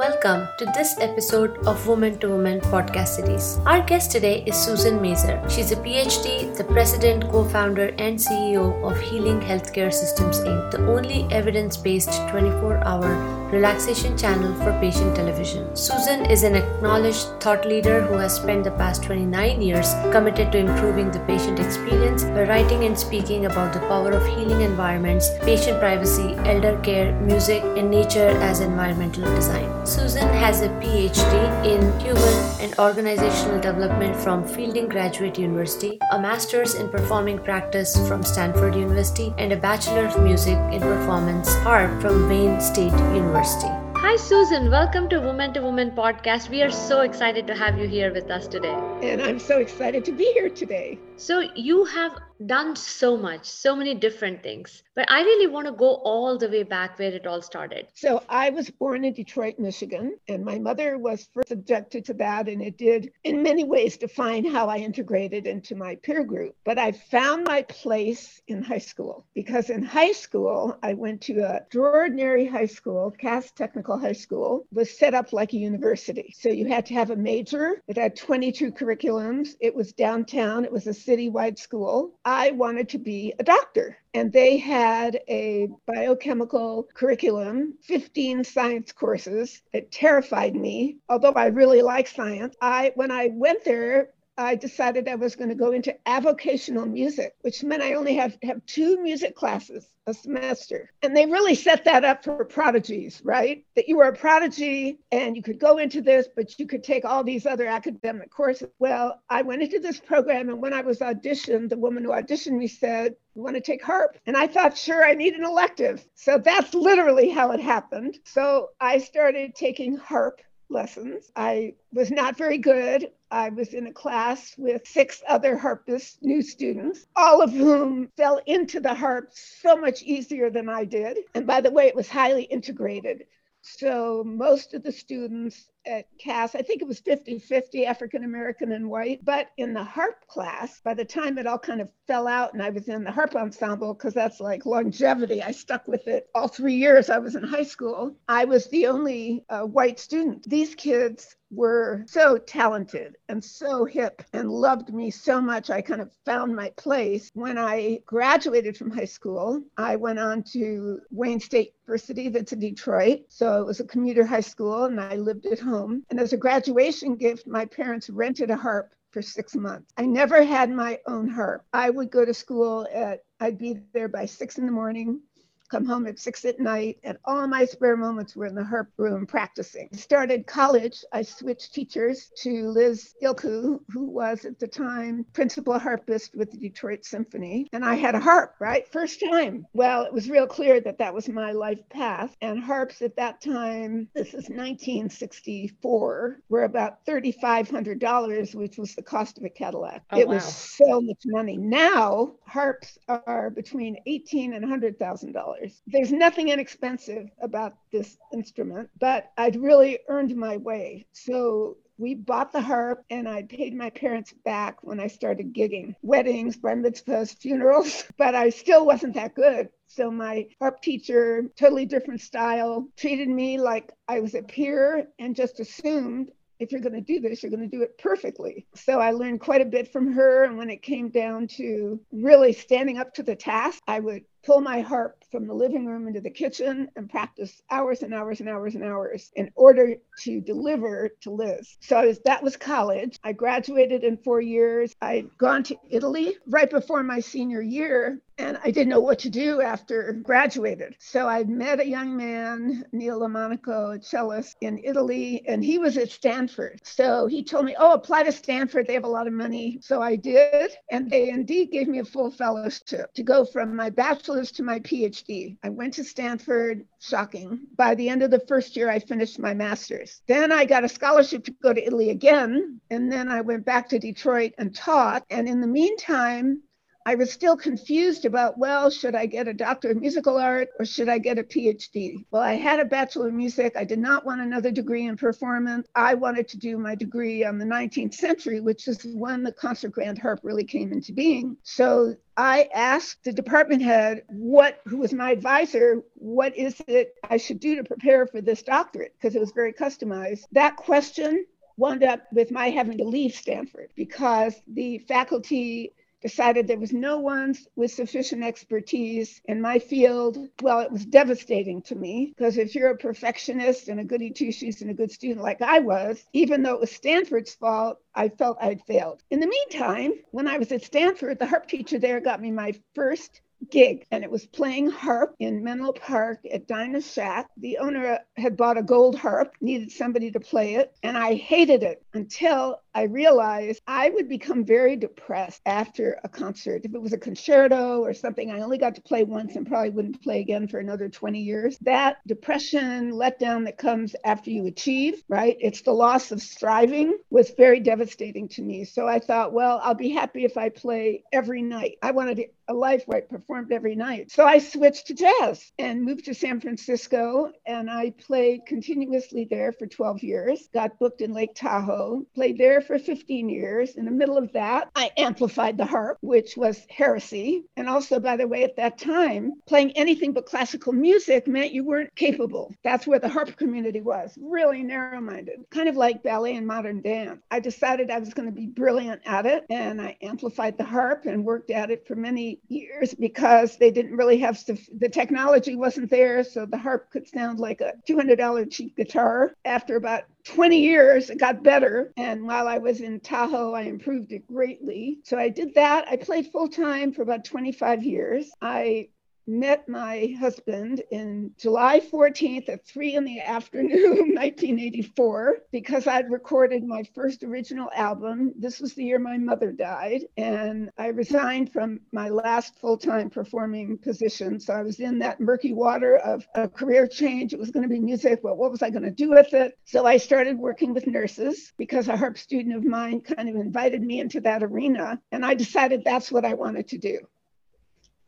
Welcome to this episode of Woman to Woman podcast series. Our guest today is Susan Mazer. She's a PhD, the president, co founder, and CEO of Healing Healthcare Systems Inc., the only evidence based 24 hour relaxation channel for patient television. Susan is an acknowledged thought leader who has spent the past 29 years committed to improving the patient experience by writing and speaking about the power of healing environments, patient privacy, elder care, music, and nature as environmental design. Susan has a PhD in human and organizational development from Fielding Graduate University, a master's in performing practice from Stanford University, and a bachelor of music in performance art from Wayne State University. Hi, Susan. Welcome to Woman to Woman podcast. We are so excited to have you here with us today. And I'm so excited to be here today. So, you have done so much, so many different things. But I really want to go all the way back where it all started. So I was born in Detroit, Michigan, and my mother was first subjected to that. And it did, in many ways, define how I integrated into my peer group. But I found my place in high school because in high school, I went to a extraordinary high school, Cass Technical High School, was set up like a university. So you had to have a major. It had 22 curriculums. It was downtown. It was a citywide school. I wanted to be a doctor and they had a biochemical curriculum, 15 science courses. It terrified me. Although I really like science, I when I went there, I decided I was going to go into avocational music, which meant I only have have two music classes a semester. And they really set that up for prodigies, right? That you were a prodigy and you could go into this, but you could take all these other academic courses. Well, I went into this program, and when I was auditioned, the woman who auditioned me said, You want to take harp? And I thought, Sure, I need an elective. So that's literally how it happened. So I started taking harp lessons. I was not very good. I was in a class with six other harpists, new students, all of whom fell into the harp so much easier than I did. And by the way, it was highly integrated. So most of the students at Cass, I think it was 50 50 African American and white. But in the harp class, by the time it all kind of fell out and I was in the harp ensemble, because that's like longevity, I stuck with it all three years I was in high school. I was the only uh, white student. These kids were so talented and so hip and loved me so much. I kind of found my place. When I graduated from high school, I went on to Wayne State University, that's in Detroit. So it was a commuter high school, and I lived at home. And as a graduation gift, my parents rented a harp for six months. I never had my own harp. I would go to school at, I'd be there by six in the morning come home at six at night, and all my spare moments were in the harp room practicing. Started college, I switched teachers to Liz Ilku, who was at the time principal harpist with the Detroit Symphony, and I had a harp, right? First time. Well, it was real clear that that was my life path, and harps at that time, this is 1964, were about $3,500, which was the cost of a Cadillac. Oh, it wow. was so much money. Now, harps are between 18 and $100,000. There's nothing inexpensive about this instrument, but I'd really earned my way. So we bought the harp and I paid my parents back when I started gigging weddings, bar mitzvahs, funerals, but I still wasn't that good. So my harp teacher, totally different style, treated me like I was a peer and just assumed if you're going to do this, you're going to do it perfectly. So I learned quite a bit from her. And when it came down to really standing up to the task, I would pull my harp from the living room into the kitchen and practice hours and hours and hours and hours in order to deliver to Liz. So that was college. I graduated in four years. I'd gone to Italy right before my senior year and I didn't know what to do after graduated. So I met a young man, Neil Lamonaco, a cellist in Italy, and he was at Stanford. So he told me, Oh, apply to Stanford. They have a lot of money. So I did. And they indeed gave me a full fellowship to go from my bachelor's to my PhD. I went to Stanford, shocking. By the end of the first year, I finished my master's. Then I got a scholarship to go to Italy again. And then I went back to Detroit and taught. And in the meantime, I was still confused about, well, should I get a doctor of musical art or should I get a PhD? Well, I had a bachelor of music. I did not want another degree in performance. I wanted to do my degree on the 19th century, which is when the concert grand harp really came into being. So I asked the department head what who was my advisor, what is it I should do to prepare for this doctorate because it was very customized. That question wound up with my having to leave Stanford because the faculty decided there was no one with sufficient expertise in my field. Well, it was devastating to me because if you're a perfectionist and a goody two shoes and a good student like I was, even though it was Stanford's fault, I felt I'd failed. In the meantime, when I was at Stanford, the harp teacher there got me my first gig and it was playing harp in Menlo Park at Dinah's Shack. The owner had bought a gold harp, needed somebody to play it, and I hated it until I realized I would become very depressed after a concert. If it was a concerto or something I only got to play once and probably wouldn't play again for another 20 years, that depression, letdown that comes after you achieve, right? It's the loss of striving was very devastating to me. So I thought, well, I'll be happy if I play every night. I wanted a life where I performed every night. So I switched to jazz and moved to San Francisco and I played continuously there for 12 years, got booked in Lake Tahoe, played there for 15 years. In the middle of that, I amplified the harp, which was heresy. And also, by the way, at that time, playing anything but classical music meant you weren't capable. That's where the harp community was, really narrow minded, kind of like ballet and modern dance. I decided I was going to be brilliant at it, and I amplified the harp and worked at it for many years because they didn't really have the technology wasn't there, so the harp could sound like a $200 cheap guitar. After about 20 years, it got better. And while I was in Tahoe, I improved it greatly. So I did that. I played full time for about 25 years. I met my husband in July 14th at 3 in the afternoon, 1984, because I'd recorded my first original album. This was the year my mother died, and I resigned from my last full time performing position. So I was in that murky water of a career change. It was going to be music, but what was I going to do with it? So I started working with nurses because a harp student of mine kind of invited me into that arena, and I decided that's what I wanted to do.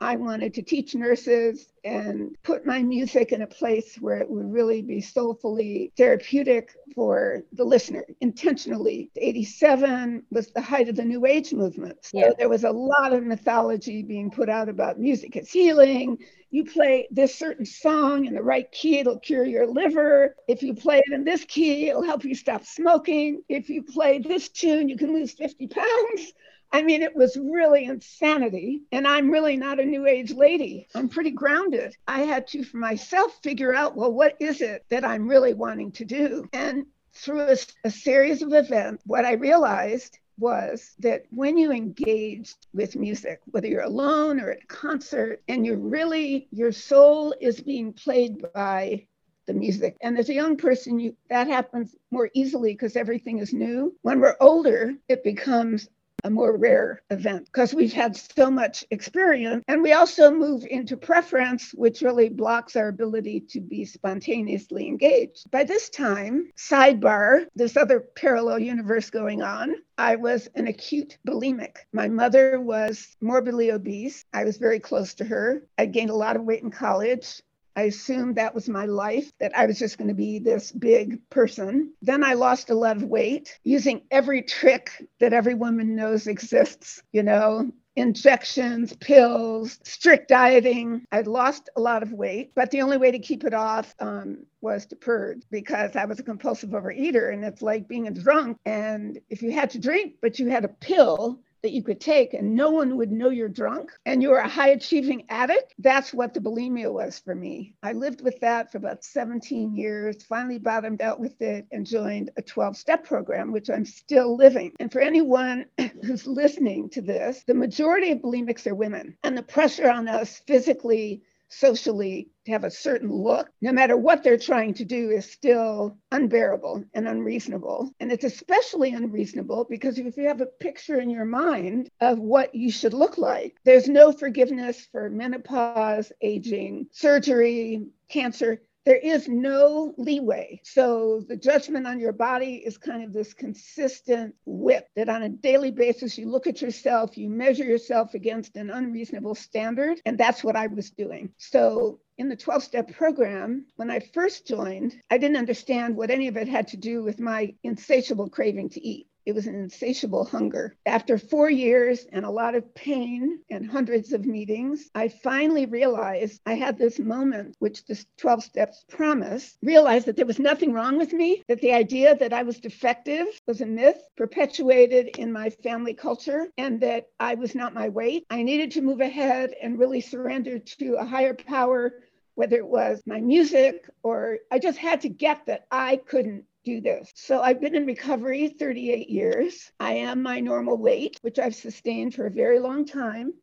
I wanted to teach nurses and put my music in a place where it would really be soulfully therapeutic for the listener intentionally. 87 was the height of the New Age movement. So yeah. there was a lot of mythology being put out about music as healing. You play this certain song in the right key, it'll cure your liver. If you play it in this key, it'll help you stop smoking. If you play this tune, you can lose 50 pounds. I mean, it was really insanity. And I'm really not a new age lady. I'm pretty grounded. I had to, for myself, figure out, well, what is it that I'm really wanting to do? And through a, a series of events, what I realized was that when you engage with music, whether you're alone or at a concert, and you're really, your soul is being played by the music. And as a young person, you that happens more easily because everything is new. When we're older, it becomes a more rare event because we've had so much experience. And we also move into preference, which really blocks our ability to be spontaneously engaged. By this time, sidebar, this other parallel universe going on, I was an acute bulimic. My mother was morbidly obese. I was very close to her. I gained a lot of weight in college. I assumed that was my life, that I was just going to be this big person. Then I lost a lot of weight using every trick that every woman knows exists, you know, injections, pills, strict dieting. I'd lost a lot of weight, but the only way to keep it off um, was to purge because I was a compulsive overeater. And it's like being a drunk. And if you had to drink, but you had a pill, that you could take and no one would know you're drunk and you're a high achieving addict. That's what the bulimia was for me. I lived with that for about 17 years, finally bottomed out with it and joined a 12 step program, which I'm still living. And for anyone who's listening to this, the majority of bulimics are women and the pressure on us physically socially to have a certain look, no matter what they're trying to do, is still unbearable and unreasonable. And it's especially unreasonable because if you have a picture in your mind of what you should look like, there's no forgiveness for menopause, aging, surgery, cancer. There is no leeway. So the judgment on your body is kind of this consistent whip that on a daily basis you look at yourself, you measure yourself against an unreasonable standard. And that's what I was doing. So in the 12 step program, when I first joined, I didn't understand what any of it had to do with my insatiable craving to eat. It was an insatiable hunger. After four years and a lot of pain and hundreds of meetings, I finally realized I had this moment, which the 12 steps promise, realized that there was nothing wrong with me, that the idea that I was defective was a myth perpetuated in my family culture, and that I was not my weight. I needed to move ahead and really surrender to a higher power whether it was my music or I just had to get that I couldn't do this. So I've been in recovery 38 years. I am my normal weight, which I've sustained for a very long time.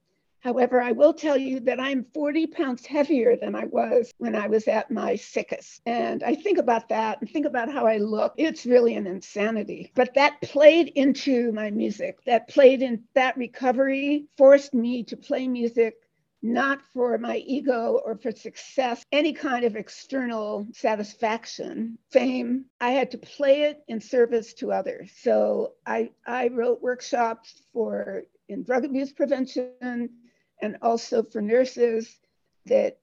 However, I will tell you that I'm 40 pounds heavier than I was when I was at my sickest. And I think about that and think about how I look. It's really an insanity. But that played into my music. That played in that recovery, forced me to play music not for my ego or for success, any kind of external satisfaction, fame. I had to play it in service to others. So I, I wrote workshops for in drug abuse prevention and also for nurses that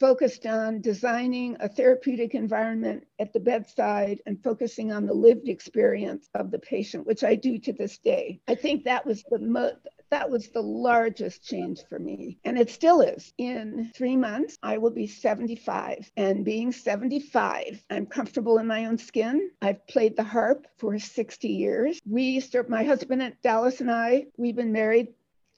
focused on designing a therapeutic environment at the bedside and focusing on the lived experience of the patient, which I do to this day. I think that was the mo- that was the largest change for me. And it still is. In three months, I will be 75. And being 75, I'm comfortable in my own skin. I've played the harp for 60 years. We my husband at Dallas and I, we've been married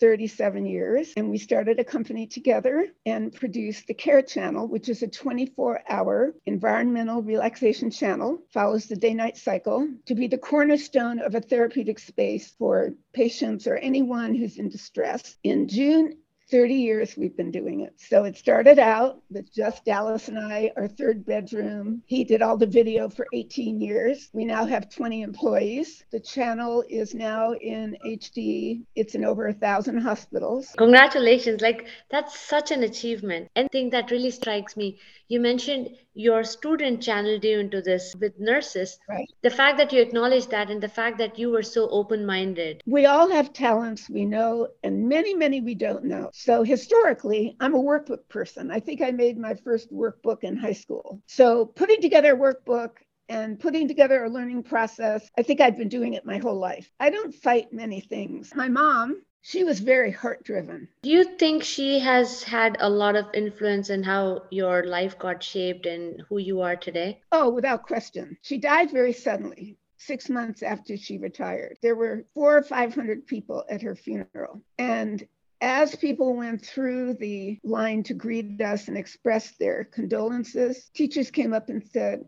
37 years. And we started a company together and produced the Care Channel, which is a 24 hour environmental relaxation channel, follows the day night cycle to be the cornerstone of a therapeutic space for patients or anyone who's in distress. In June 30 years we've been doing it. So it started out with just Dallas and I, our third bedroom. He did all the video for 18 years. We now have 20 employees. The channel is now in HD. It's in over a thousand hospitals. Congratulations. Like that's such an achievement. And thing that really strikes me, you mentioned your student channeled you into this with nurses. Right. The fact that you acknowledge that and the fact that you were so open minded. We all have talents we know, and many, many we don't know. So historically, I'm a workbook person. I think I made my first workbook in high school. So putting together a workbook and putting together a learning process, I think I've been doing it my whole life. I don't fight many things. My mom, she was very heart driven. Do you think she has had a lot of influence in how your life got shaped and who you are today? Oh, without question. She died very suddenly. Six months after she retired, there were four or 500 people at her funeral. And as people went through the line to greet us and express their condolences, teachers came up and said,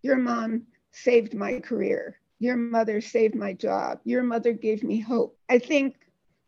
Your mom saved my career. Your mother saved my job. Your mother gave me hope. I think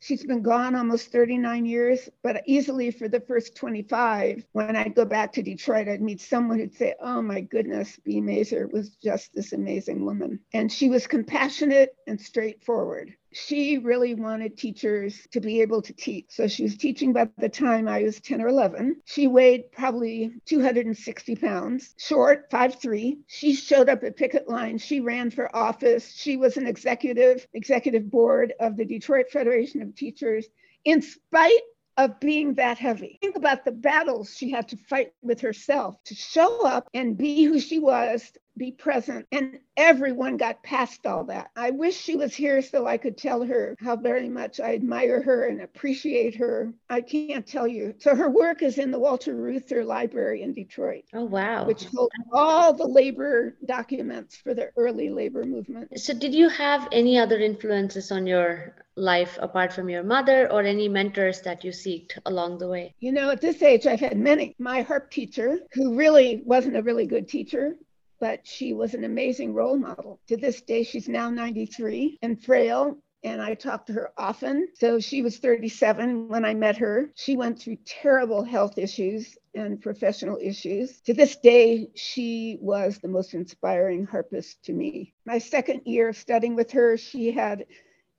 She's been gone almost 39 years, but easily for the first 25, when I'd go back to Detroit, I'd meet someone who'd say, Oh my goodness, Bea Mazer was just this amazing woman. And she was compassionate and straightforward she really wanted teachers to be able to teach. So she was teaching by the time I was 10 or 11. She weighed probably 260 pounds, short, 5'3. She showed up at picket line. She ran for office. She was an executive, executive board of the Detroit Federation of Teachers. In spite of being that heavy. Think about the battles she had to fight with herself to show up and be who she was be present. And everyone got past all that. I wish she was here so I could tell her how very much I admire her and appreciate her. I can't tell you. So her work is in the Walter Reuther Library in Detroit. Oh, wow. Which holds all the labor documents for the early labor movement. So, did you have any other influences on your life apart from your mother or any mentors that you seeked along the way? You know, at this age, I've had many. My harp teacher, who really wasn't a really good teacher, but she was an amazing role model. To this day, she's now 93 and frail. And I talk to her often. So she was 37 when I met her. She went through terrible health issues and professional issues. To this day, she was the most inspiring harpist to me. My second year of studying with her, she had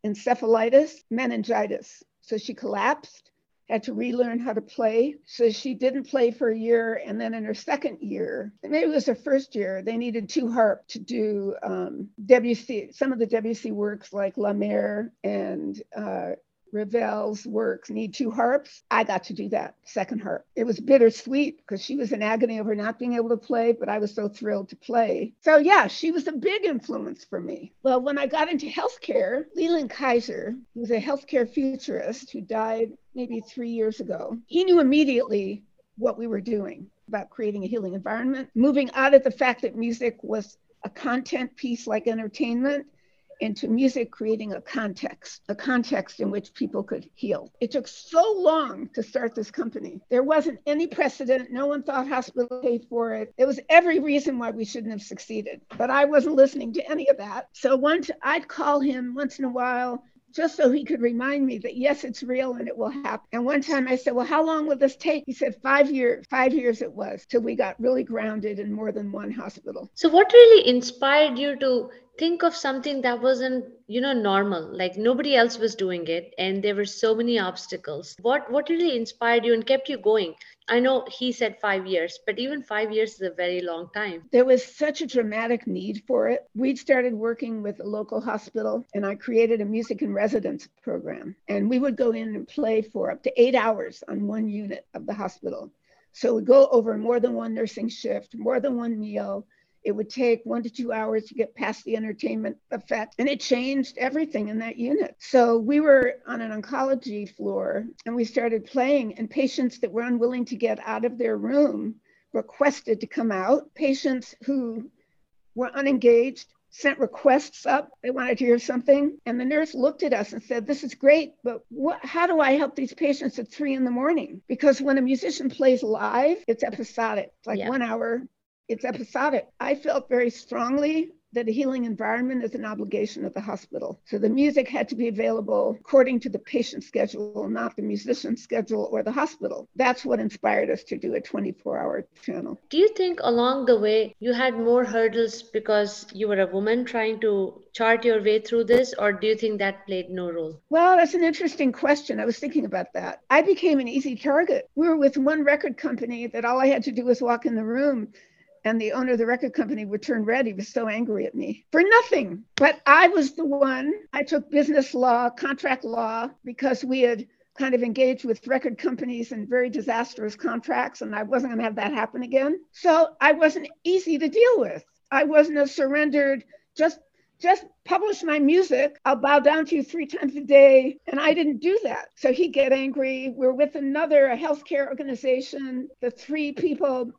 encephalitis, meningitis. So she collapsed had to relearn how to play. So she didn't play for a year. And then in her second year, maybe it was her first year, they needed two harp to do um, Debussy, some of the Debussy works like La Mer and uh, Ravel's works need two harps. I got to do that second harp. It was bittersweet because she was in agony over not being able to play, but I was so thrilled to play. So, yeah, she was a big influence for me. Well, when I got into healthcare, Leland Kaiser, who was a healthcare futurist who died maybe three years ago, he knew immediately what we were doing about creating a healing environment, moving out of the fact that music was a content piece like entertainment into music creating a context, a context in which people could heal. It took so long to start this company. There wasn't any precedent. No one thought hospital paid for it. There was every reason why we shouldn't have succeeded. But I wasn't listening to any of that. So once I'd call him once in a while just so he could remind me that yes, it's real and it will happen. And one time I said, Well, how long will this take? He said, Five years. Five years it was till we got really grounded in more than one hospital. So, what really inspired you to think of something that wasn't you know normal like nobody else was doing it and there were so many obstacles. What what really inspired you and kept you going? I know he said 5 years but even 5 years is a very long time. There was such a dramatic need for it. We'd started working with a local hospital and i created a music in residence program. And we would go in and play for up to 8 hours on one unit of the hospital. So we go over more than one nursing shift more than one meal it would take one to two hours to get past the entertainment effect, and it changed everything in that unit. So we were on an oncology floor and we started playing, and patients that were unwilling to get out of their room requested to come out. Patients who were unengaged sent requests up. They wanted to hear something. And the nurse looked at us and said, This is great, but what, how do I help these patients at three in the morning? Because when a musician plays live, it's episodic, it's like yeah. one hour, it's episodic. I felt very strongly that a healing environment is an obligation of the hospital. So the music had to be available according to the patient schedule, not the musician's schedule or the hospital. That's what inspired us to do a 24 hour channel. Do you think along the way you had more hurdles because you were a woman trying to chart your way through this, or do you think that played no role? Well, that's an interesting question. I was thinking about that. I became an easy target. We were with one record company that all I had to do was walk in the room and the owner of the record company would turn red. He was so angry at me for nothing. But I was the one, I took business law, contract law, because we had kind of engaged with record companies in very disastrous contracts, and I wasn't going to have that happen again. So I wasn't easy to deal with. I wasn't a surrendered, just just publish my music. I'll bow down to you three times a day. And I didn't do that. So he'd get angry. We're with another a healthcare organization. The three people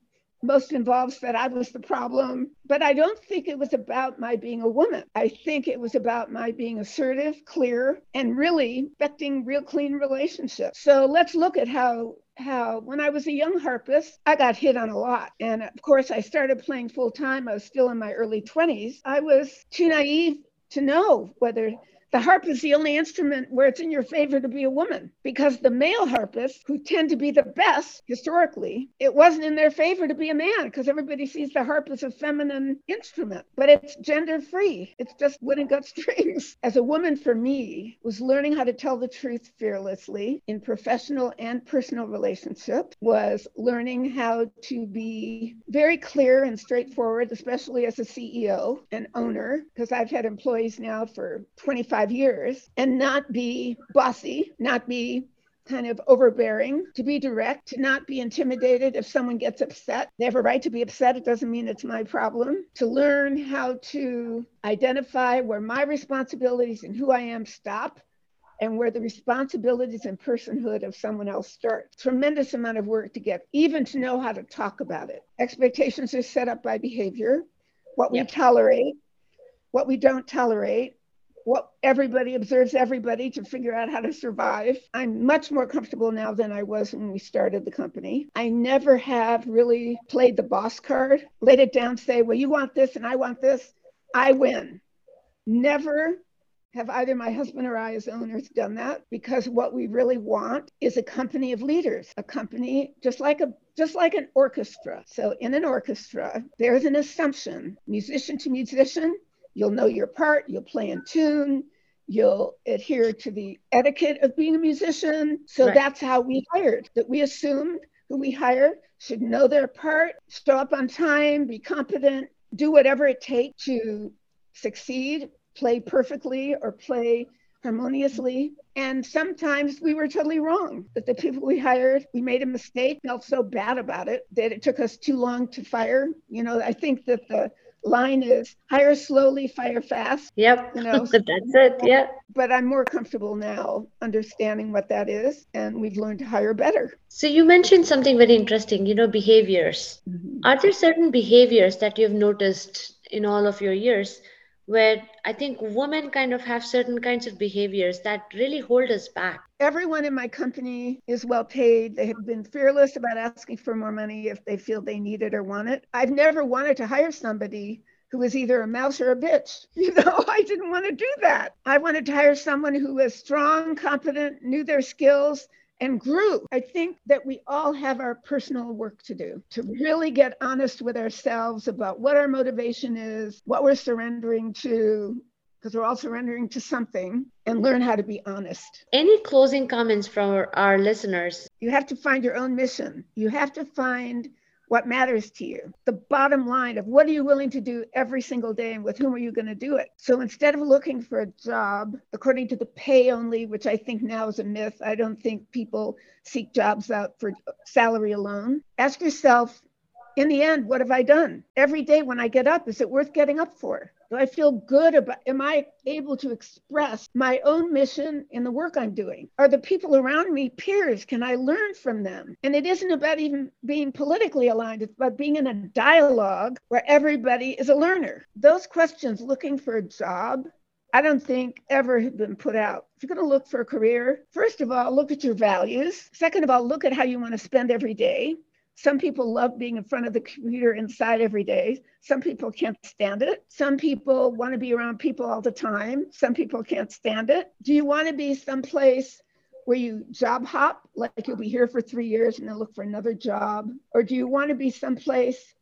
most involved said I was the problem. But I don't think it was about my being a woman. I think it was about my being assertive, clear, and really affecting real clean relationships. So let's look at how how when I was a young harpist, I got hit on a lot. And of course, I started playing full time. I was still in my early 20s. I was too naive to know whether the harp is the only instrument where it's in your favor to be a woman because the male harpists, who tend to be the best historically, it wasn't in their favor to be a man because everybody sees the harp as a feminine instrument, but it's gender free. It's just wood and gut strings. As a woman, for me, was learning how to tell the truth fearlessly in professional and personal relationship, was learning how to be very clear and straightforward, especially as a CEO and owner, because I've had employees now for 25 five years and not be bossy, not be kind of overbearing, to be direct, to not be intimidated if someone gets upset. They have a right to be upset. It doesn't mean it's my problem. To learn how to identify where my responsibilities and who I am stop and where the responsibilities and personhood of someone else start. Tremendous amount of work to get, even to know how to talk about it. Expectations are set up by behavior, what we yep. tolerate, what we don't tolerate, what everybody observes everybody to figure out how to survive. I'm much more comfortable now than I was when we started the company. I never have really played the boss card, laid it down, say, well, you want this and I want this. I win. Never have either my husband or I, as owners, done that because what we really want is a company of leaders, a company just like a just like an orchestra. So in an orchestra, there's an assumption, musician to musician, You'll know your part, you'll play in tune, You'll adhere to the etiquette of being a musician. So Right. that's how we hired, that we assumed who we hired should know their part, show up on time, be competent, do whatever it takes to succeed, play perfectly or play harmoniously. And sometimes we were totally wrong. That the people we hired, we made a mistake, felt so bad about it that it took us too long to fire. You know, I think that the line is hire slowly, fire fast. Yep. You know, That's it. Yeah. but I'm more comfortable now understanding what that is. And we've learned to hire better. So you mentioned something very interesting, you know, behaviors. Mm-hmm. Are there certain behaviors that you've noticed in all of your years where I think women kind of have certain kinds of behaviors that really hold us back? Everyone in my company is well paid. They have been fearless about asking for more money if they feel they need it or want it. I've never wanted to hire somebody who was either a mouse or a bitch. You know, I didn't want to do that. I wanted to hire someone who was strong, competent, knew their skills, and grew. I think that we all have our personal work to do to really get honest with ourselves about what our motivation is, what we're surrendering to, because we're all surrendering to something, and learn how to be honest. Any closing comments from our, our listeners? You have to find your own mission. You have to find what matters to you. The bottom line of what are you willing to do every single day and with whom are you going to do it? So instead of looking for a job according to the pay only, which I think now is a myth, I don't think people seek jobs out for salary alone. Ask yourself, in the end, what have I done? Every day when I get up, is it worth getting up for? Do I feel good about am I able to express my own mission in the work I'm doing? Are the people around me peers? Can I learn from them? And it isn't about even being politically aligned, it's about being in a dialogue where everybody is a learner. Those questions looking for a job I don't think ever have been put out. If you're going to look for a career, first of all, look at your values. Second of all, look at how you want to spend every day. Some people love being in front of the computer inside every day. Some people can't stand it. Some people want to be around people all the time. Some people can't stand it. Do you want to be someplace where you job hop, like you'll be here for three years and then look for another job? Or do you want to be someplace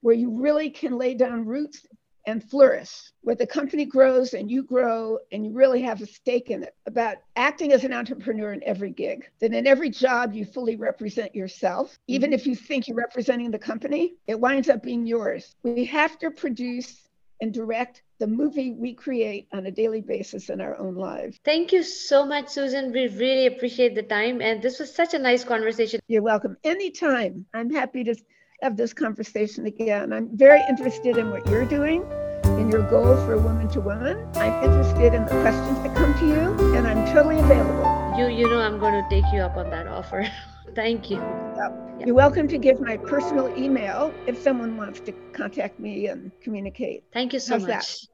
where you really can lay down roots and flourish, where the company grows and you grow and you really have a stake in it, about acting as an entrepreneur in every gig. That in every job you fully represent yourself. Even mm-hmm. if you think you're representing the company, it winds up being yours. We have to produce and direct the movie we create on a daily basis in our own lives. Thank you so much, Susan. We really appreciate the time. And this was such a nice conversation. You're welcome. Anytime. I'm happy to have this conversation again. I'm very interested in what you're doing in your goal for woman to woman. I'm interested in the questions that come to you, and I'm totally available. You, you know, I'm going to take you up on that offer. Thank you. You're welcome to give my personal email if someone wants to contact me and communicate. Thank you so How's much. that?